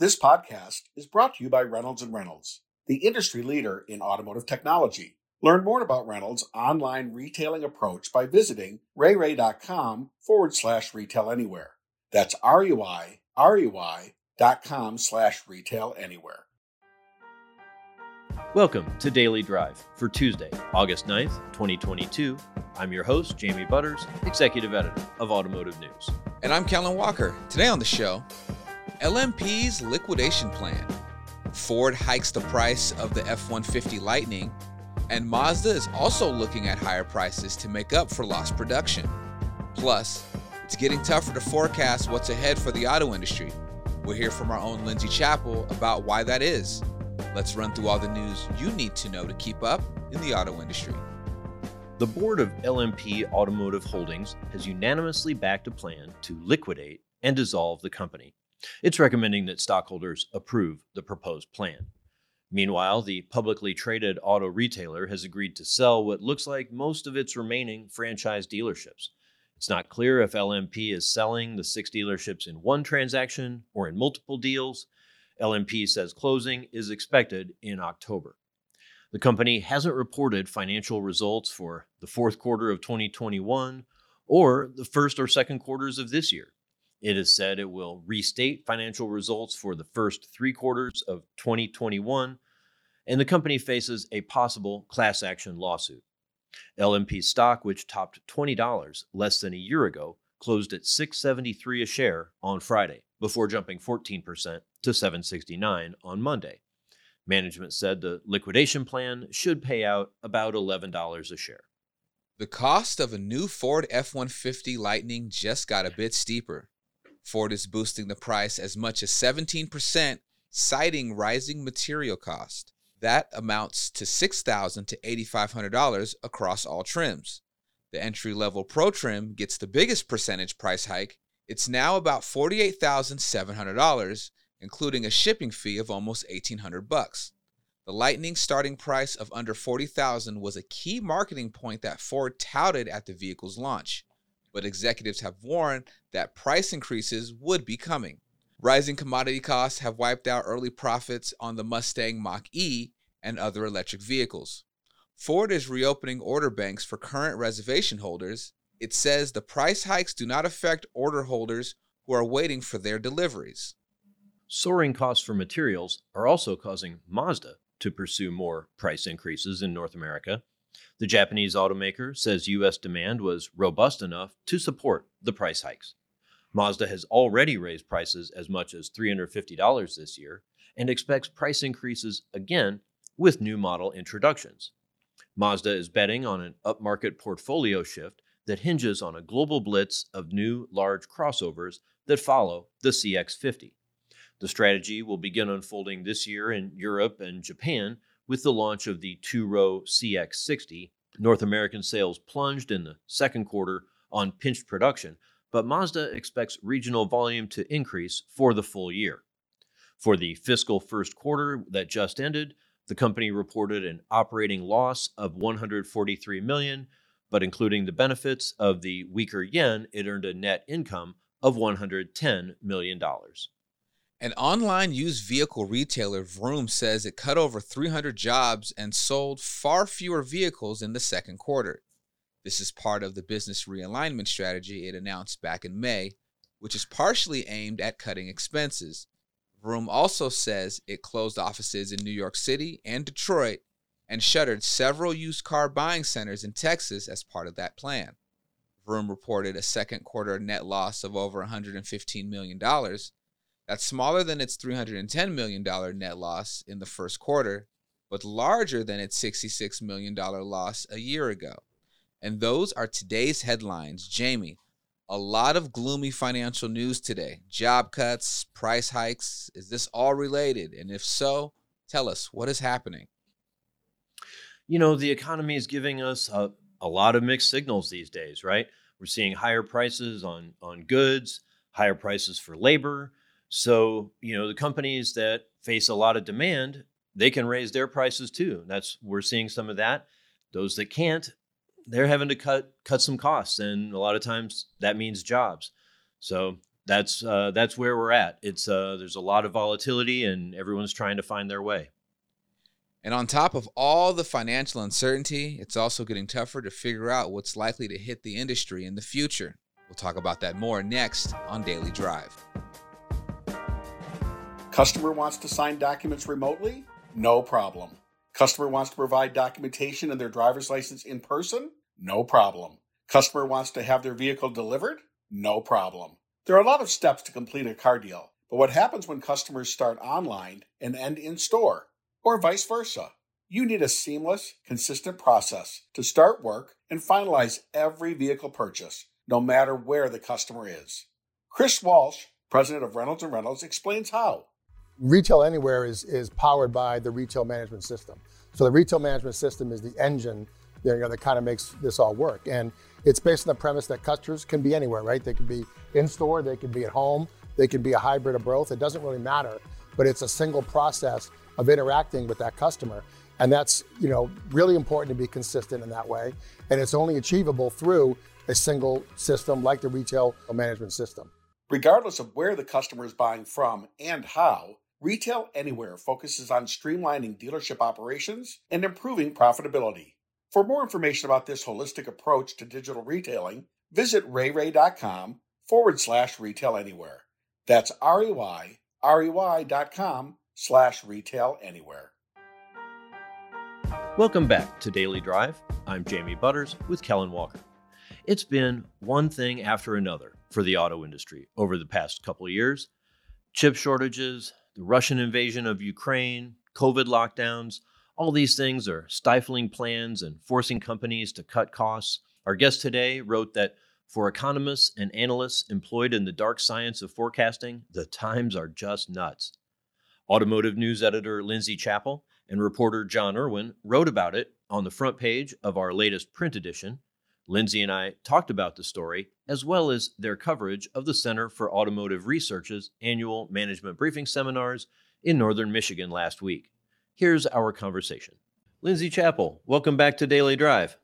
This podcast is brought to you by Reynolds and Reynolds, the industry leader in automotive technology. Learn more about Reynolds' online retailing approach by visiting reyrey.com forward slash retail anywhere. That's R-U-I, R-U-I dot com slash retail anywhere. Welcome to Daily Drive for Tuesday, August 9th, 2022. I'm your host, Jamie Butters, Executive Editor of Automotive News. And I'm Kellen Walker. Today on the show, LMP's liquidation plan. Ford hikes the price of the F 150 Lightning, and Mazda is also looking at higher prices to make up for lost production. Plus, it's getting tougher to forecast what's ahead for the auto industry. We'll hear from our own Lindsay Chappell about why that is. Let's run through all the news you need to know to keep up in the auto industry. The board of LMP Automotive Holdings has unanimously backed a plan to liquidate and dissolve the company. It's recommending that stockholders approve the proposed plan. Meanwhile, the publicly traded auto retailer has agreed to sell what looks like most of its remaining franchise dealerships. It's not clear if LMP is selling the six dealerships in one transaction or in multiple deals. LMP says closing is expected in October. The company hasn't reported financial results for the fourth quarter of 2021 or the first or second quarters of this year. It has said it will restate financial results for the first three quarters of 2021, and the company faces a possible class action lawsuit. LMP stock, which topped $20 less than a year ago, closed at 673 a share on Friday before jumping 14% to 769 on Monday. Management said the liquidation plan should pay out about $11 a share. The cost of a new Ford F 150 Lightning just got a bit steeper. Ford is boosting the price as much as 17%, citing rising material cost. That amounts to $6,000 to $8,500 across all trims. The entry level Pro trim gets the biggest percentage price hike. It's now about $48,700, including a shipping fee of almost 1800 bucks. The Lightning starting price of under $40,000 was a key marketing point that Ford touted at the vehicle's launch but executives have warned that price increases would be coming. Rising commodity costs have wiped out early profits on the Mustang Mach E and other electric vehicles. Ford is reopening order banks for current reservation holders. It says the price hikes do not affect order holders who are waiting for their deliveries. Soaring costs for materials are also causing Mazda to pursue more price increases in North America. The Japanese automaker says U.S. demand was robust enough to support the price hikes. Mazda has already raised prices as much as $350 this year and expects price increases again with new model introductions. Mazda is betting on an upmarket portfolio shift that hinges on a global blitz of new large crossovers that follow the CX50. The strategy will begin unfolding this year in Europe and Japan with the launch of the two row CX60, North American sales plunged in the second quarter on pinched production, but Mazda expects regional volume to increase for the full year. For the fiscal first quarter that just ended, the company reported an operating loss of 143 million, but including the benefits of the weaker yen, it earned a net income of 110 million dollars. An online used vehicle retailer, Vroom, says it cut over 300 jobs and sold far fewer vehicles in the second quarter. This is part of the business realignment strategy it announced back in May, which is partially aimed at cutting expenses. Vroom also says it closed offices in New York City and Detroit and shuttered several used car buying centers in Texas as part of that plan. Vroom reported a second quarter net loss of over $115 million that's smaller than its $310 million net loss in the first quarter, but larger than its $66 million loss a year ago. And those are today's headlines. Jamie, a lot of gloomy financial news today. Job cuts, price hikes. Is this all related? And if so, tell us what is happening. You know, the economy is giving us a, a lot of mixed signals these days, right? We're seeing higher prices on, on goods, higher prices for labor, so, you know, the companies that face a lot of demand, they can raise their prices too. That's we're seeing some of that. Those that can't, they're having to cut cut some costs and a lot of times that means jobs. So, that's uh, that's where we're at. It's uh, there's a lot of volatility, and everyone's trying to find their way. And on top of all the financial uncertainty, it's also getting tougher to figure out what's likely to hit the industry in the future. We'll talk about that more next on Daily Drive. Customer wants to sign documents remotely? No problem. Customer wants to provide documentation and their driver's license in person? No problem. Customer wants to have their vehicle delivered? No problem. There are a lot of steps to complete a car deal, but what happens when customers start online and end in store? Or vice versa? You need a seamless, consistent process to start work and finalize every vehicle purchase, no matter where the customer is. Chris Walsh, president of Reynolds Reynolds, explains how. Retail Anywhere is, is powered by the retail management system. So the retail management system is the engine that, you know, that kind of makes this all work. And it's based on the premise that customers can be anywhere, right? They can be in store, they can be at home, they can be a hybrid of both. It doesn't really matter, but it's a single process of interacting with that customer. And that's, you know, really important to be consistent in that way. And it's only achievable through a single system like the retail management system. Regardless of where the customer is buying from and how, Retail Anywhere focuses on streamlining dealership operations and improving profitability. For more information about this holistic approach to digital retailing, visit reyrey.com forward slash retail anywhere. That's R E Y, R E Y dot com slash retail anywhere. Welcome back to Daily Drive. I'm Jamie Butters with Kellen Walker. It's been one thing after another for the auto industry over the past couple years chip shortages, the Russian invasion of Ukraine, COVID lockdowns. All these things are stifling plans and forcing companies to cut costs. Our guest today wrote that for economists and analysts employed in the dark science of forecasting, the times are just nuts. Automotive news editor Lindsay Chappell and reporter John Irwin wrote about it on the front page of our latest print edition. Lindsay and I talked about the story, as well as their coverage of the Center for Automotive Research's annual management briefing seminars in northern Michigan last week. Here's our conversation. Lindsay Chappell, welcome back to Daily Drive.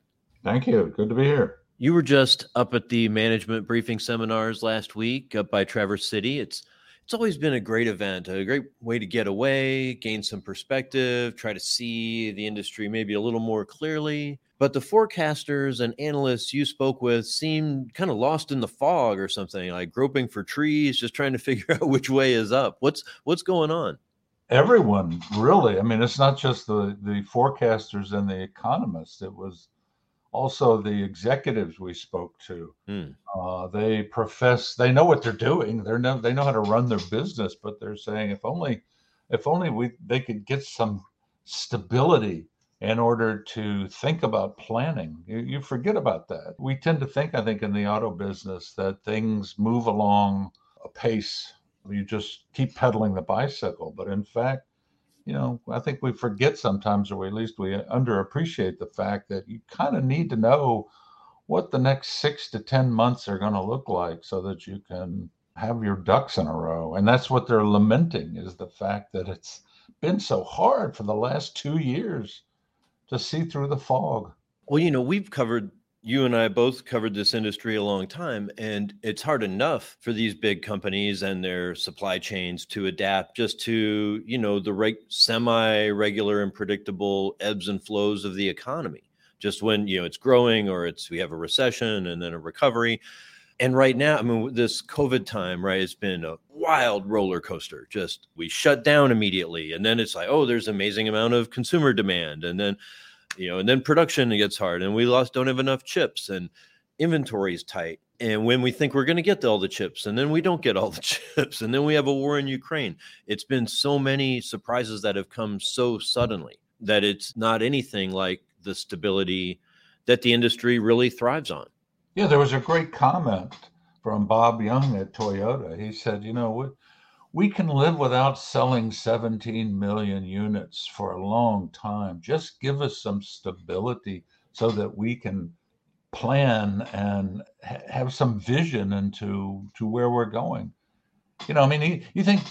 Thank you. Good to be here. You were just up at the management briefing seminars last week up by Traverse City. It's it's always been a great event, a great way to get away, gain some perspective, try to see the industry maybe a little more clearly. But the forecasters and analysts you spoke with seemed kind of lost in the fog or something, like groping for trees, just trying to figure out which way is up. What's what's going on? Everyone, really. I mean, it's not just the the forecasters and the economists. It was also the executives we spoke to. Mm. Uh, they profess they know what they're doing. They're no, they know how to run their business, but they're saying if only if only we they could get some stability in order to think about planning. You, you forget about that. We tend to think, I think, in the auto business that things move along a pace. You just keep pedaling the bicycle, but in fact, you know, I think we forget sometimes, or at least we underappreciate the fact that you kind of need to know what the next six to 10 months are going to look like so that you can have your ducks in a row. And that's what they're lamenting is the fact that it's been so hard for the last two years to see through the fog. Well, you know, we've covered you and I both covered this industry a long time, and it's hard enough for these big companies and their supply chains to adapt just to, you know, the reg- semi-regular and predictable ebbs and flows of the economy. Just when you know it's growing or it's we have a recession and then a recovery. And right now, I mean, this COVID time, right, has been a wild roller coaster. Just we shut down immediately, and then it's like, oh, there's amazing amount of consumer demand, and then you know, and then production gets hard, and we lost don't have enough chips, and inventory is tight. And when we think we're going to get all the chips, and then we don't get all the chips, and then we have a war in Ukraine. It's been so many surprises that have come so suddenly that it's not anything like the stability that the industry really thrives on. Yeah, there was a great comment from Bob Young at Toyota. He said, you know, what we can live without selling 17 million units for a long time. Just give us some stability so that we can plan and ha- have some vision into to where we're going. You know, I mean, you, you think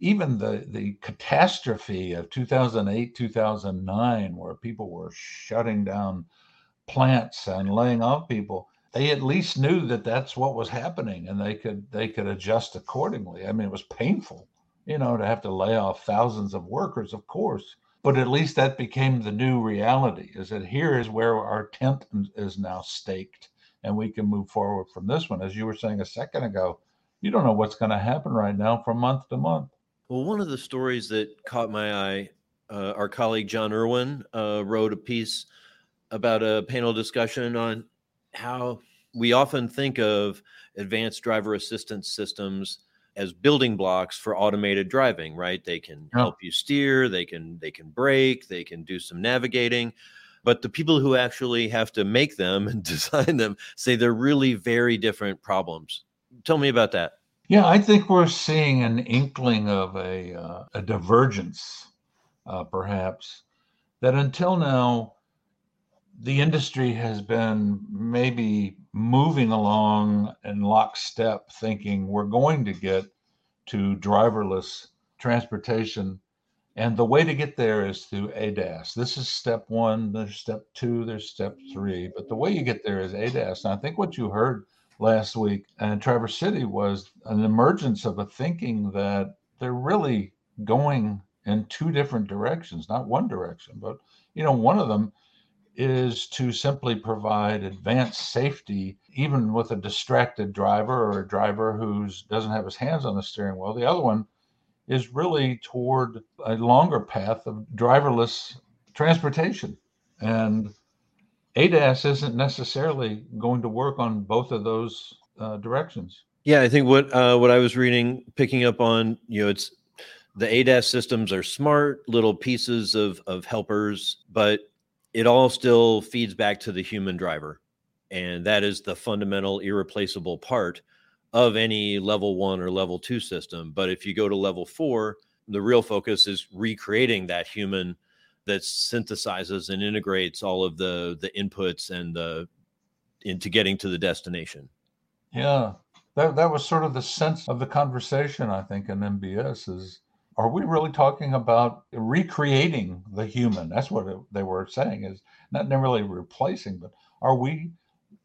even the the catastrophe of 2008, 2009, where people were shutting down plants and laying off people, they at least knew that that's what was happening and they could they could adjust accordingly. I mean, it was painful, you know, to have to lay off thousands of workers, of course. But at least that became the new reality is that here is where our tent is now staked and we can move forward from this one. As you were saying a second ago, you don't know what's going to happen right now from month to month. Well, one of the stories that caught my eye, uh, our colleague John Irwin uh, wrote a piece about a panel discussion on how we often think of advanced driver assistance systems as building blocks for automated driving right? They can yeah. help you steer they can they can brake they can do some navigating but the people who actually have to make them and design them say they're really very different problems. Tell me about that. Yeah i think we're seeing an inkling of a uh, a divergence uh, perhaps that until now the industry has been maybe moving along in lockstep, thinking we're going to get to driverless transportation. And the way to get there is through ADAS. This is step one, there's step two, there's step three. But the way you get there is ADAS. And I think what you heard last week in Traverse City was an emergence of a thinking that they're really going in two different directions, not one direction, but you know, one of them is to simply provide advanced safety, even with a distracted driver or a driver who doesn't have his hands on the steering wheel. The other one is really toward a longer path of driverless transportation. And ADAS isn't necessarily going to work on both of those uh, directions. Yeah, I think what uh, what I was reading, picking up on, you know, it's the ADAS systems are smart little pieces of of helpers, but it all still feeds back to the human driver. And that is the fundamental, irreplaceable part of any level one or level two system. But if you go to level four, the real focus is recreating that human that synthesizes and integrates all of the the inputs and the into getting to the destination. Yeah. That that was sort of the sense of the conversation, I think, in MBS is are we really talking about recreating the human? That's what it, they were saying is not really replacing, but are we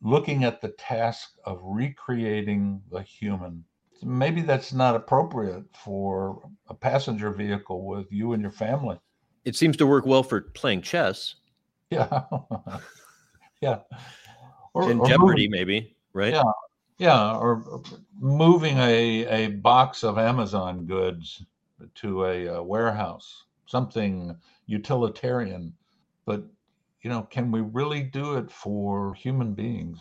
looking at the task of recreating the human? Maybe that's not appropriate for a passenger vehicle with you and your family. It seems to work well for playing chess. Yeah. yeah. Or, In or Jeopardy, moving, maybe, right? Yeah. Yeah. Or moving a, a box of Amazon goods to a, a uh, warehouse, something utilitarian. But you know, can we really do it for human beings?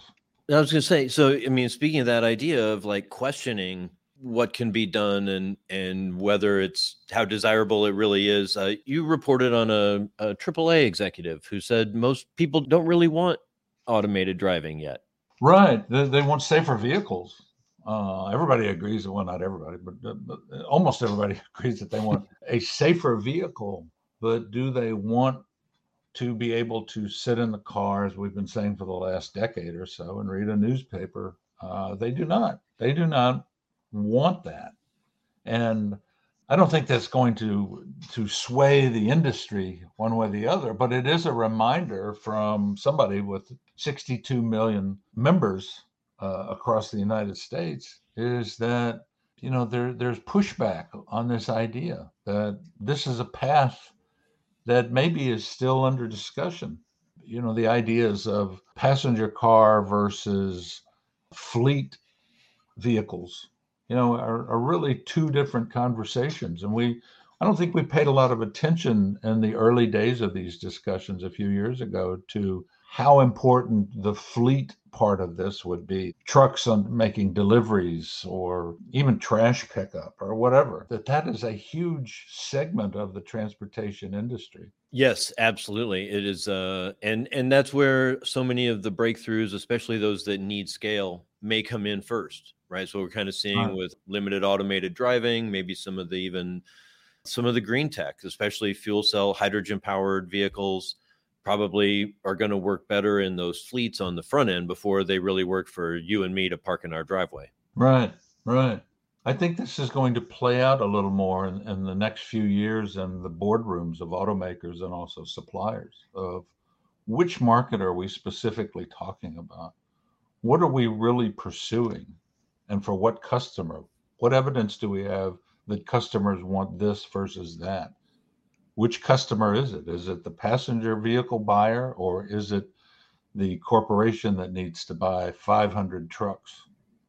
I was going to say, so I mean, speaking of that idea of like questioning what can be done and and whether it's how desirable it really is, uh, you reported on a, a AAA executive who said most people don't really want automated driving yet. Right, they, they want safer vehicles. Uh, everybody agrees, well, not everybody, but, but almost everybody agrees that they want a safer vehicle. But do they want to be able to sit in the car, as we've been saying for the last decade or so, and read a newspaper? Uh, they do not. They do not want that. And I don't think that's going to to sway the industry one way or the other, but it is a reminder from somebody with 62 million members uh, across the United States is that you know there there's pushback on this idea that this is a path that maybe is still under discussion. You know, the ideas of passenger car versus fleet vehicles, you know, are, are really two different conversations. And we I don't think we paid a lot of attention in the early days of these discussions a few years ago to how important the fleet part of this would be. Trucks on making deliveries or even trash pickup or whatever that that is a huge segment of the transportation industry. Yes absolutely. It is uh and and that's where so many of the breakthroughs especially those that need scale may come in first right? So we're kind of seeing right. with limited automated driving maybe some of the even some of the green tech especially fuel cell hydrogen powered vehicles probably are going to work better in those fleets on the front end before they really work for you and me to park in our driveway. Right, right. I think this is going to play out a little more in, in the next few years in the boardrooms of automakers and also suppliers of which market are we specifically talking about? what are we really pursuing and for what customer? What evidence do we have that customers want this versus that? Which customer is it? Is it the passenger vehicle buyer or is it the corporation that needs to buy 500 trucks?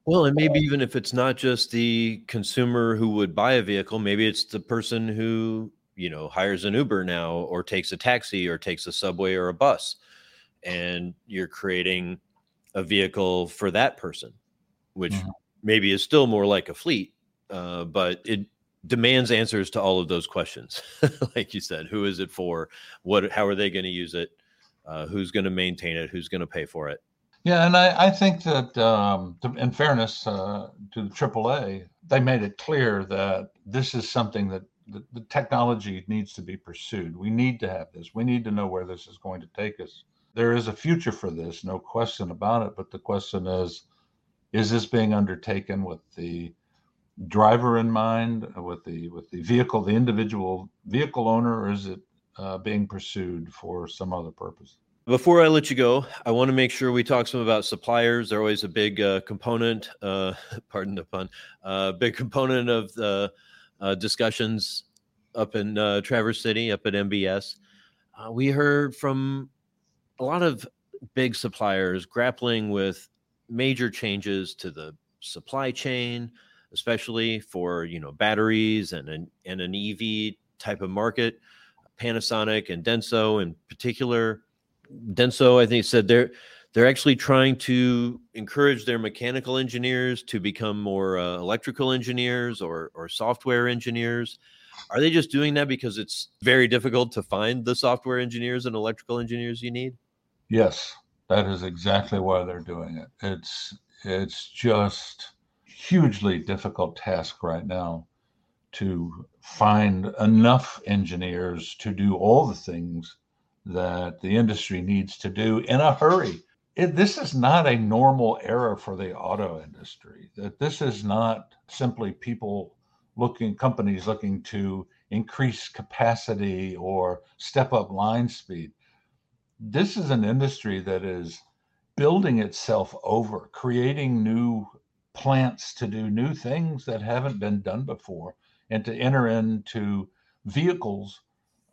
Well, and maybe even if it's not just the consumer who would buy a vehicle, maybe it's the person who, you know, hires an Uber now or takes a taxi or takes a subway or a bus. And you're creating a vehicle for that person, which mm-hmm. maybe is still more like a fleet, uh, but it demands answers to all of those questions. like you said, who is it for? What? How are they going to use it? Uh, who's going to maintain it? Who's going to pay for it? Yeah, and I, I think that um, in fairness uh, to the AAA, they made it clear that this is something that the, the, technology needs to be pursued. We need to have this. We need to know where this is going to take us. There is a future for this, no question about it. But the question is, is this being undertaken with the driver in mind, with the with the vehicle, the individual vehicle owner, or is it uh, being pursued for some other purpose? Before I let you go, I want to make sure we talk some about suppliers. They're always a big uh, component, uh, pardon the pun, uh, big component of the uh, discussions up in uh, Traverse City, up at MBS. Uh, we heard from a lot of big suppliers grappling with major changes to the supply chain, especially for you know batteries and an and an EV type of market. Panasonic and Denso in particular Denso, I think, said they're they're actually trying to encourage their mechanical engineers to become more uh, electrical engineers or or software engineers. Are they just doing that because it's very difficult to find the software engineers and electrical engineers you need? Yes, that is exactly why they're doing it. It's it's just hugely difficult task right now to find enough engineers to do all the things that the industry needs to do in a hurry. It, this is not a normal era for the auto industry. That this is not simply people looking, companies looking to increase capacity or step up line speed. This is an industry that is building itself over, creating new plants to do new things that haven't been done before, and to enter into vehicles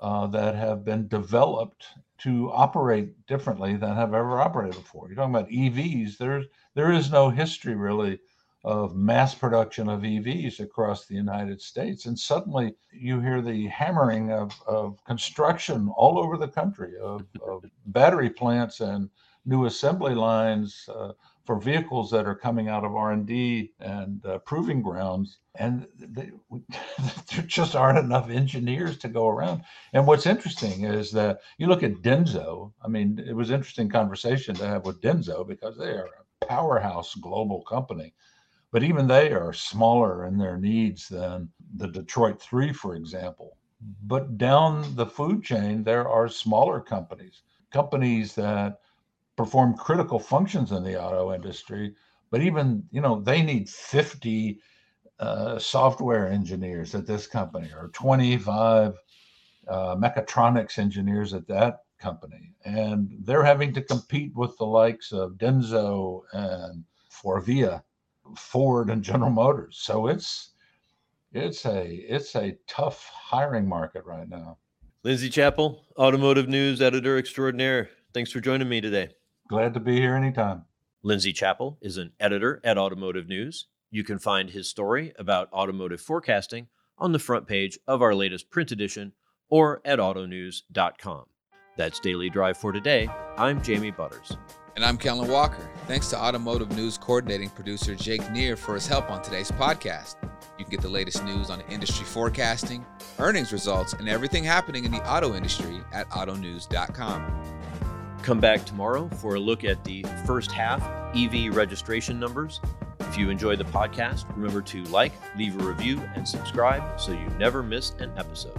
uh, that have been developed to operate differently than have ever operated before. You're talking about EVs. There's there is no history really of mass production of EVs across the United States, and suddenly you hear the hammering of, of construction all over the country of, of battery plants and new assembly lines. Uh, for vehicles that are coming out of R&D and uh, proving grounds and they, there just aren't enough engineers to go around. And what's interesting is that you look at Denso I mean it was interesting conversation to have with Denso because they are a powerhouse global company but even they are smaller in their needs than the Detroit 3 for example. But down the food chain there are smaller companies companies that perform critical functions in the auto industry. But even, you know, they need 50 uh, software engineers at this company or 25 uh, mechatronics engineers at that company. And they're having to compete with the likes of Denso and Forvia, Ford and General Motors. So it's it's a it's a tough hiring market right now. Lindsay Chappell, automotive news editor extraordinaire. Thanks for joining me today. Glad to be here anytime. Lindsay Chappell is an editor at Automotive News. You can find his story about automotive forecasting on the front page of our latest print edition or at autonews.com. That's Daily Drive for today. I'm Jamie Butters. And I'm Kellen Walker. Thanks to Automotive News coordinating producer Jake Neer for his help on today's podcast. You can get the latest news on industry forecasting, earnings results, and everything happening in the auto industry at autonews.com. Come back tomorrow for a look at the first half EV registration numbers. If you enjoy the podcast, remember to like, leave a review, and subscribe so you never miss an episode.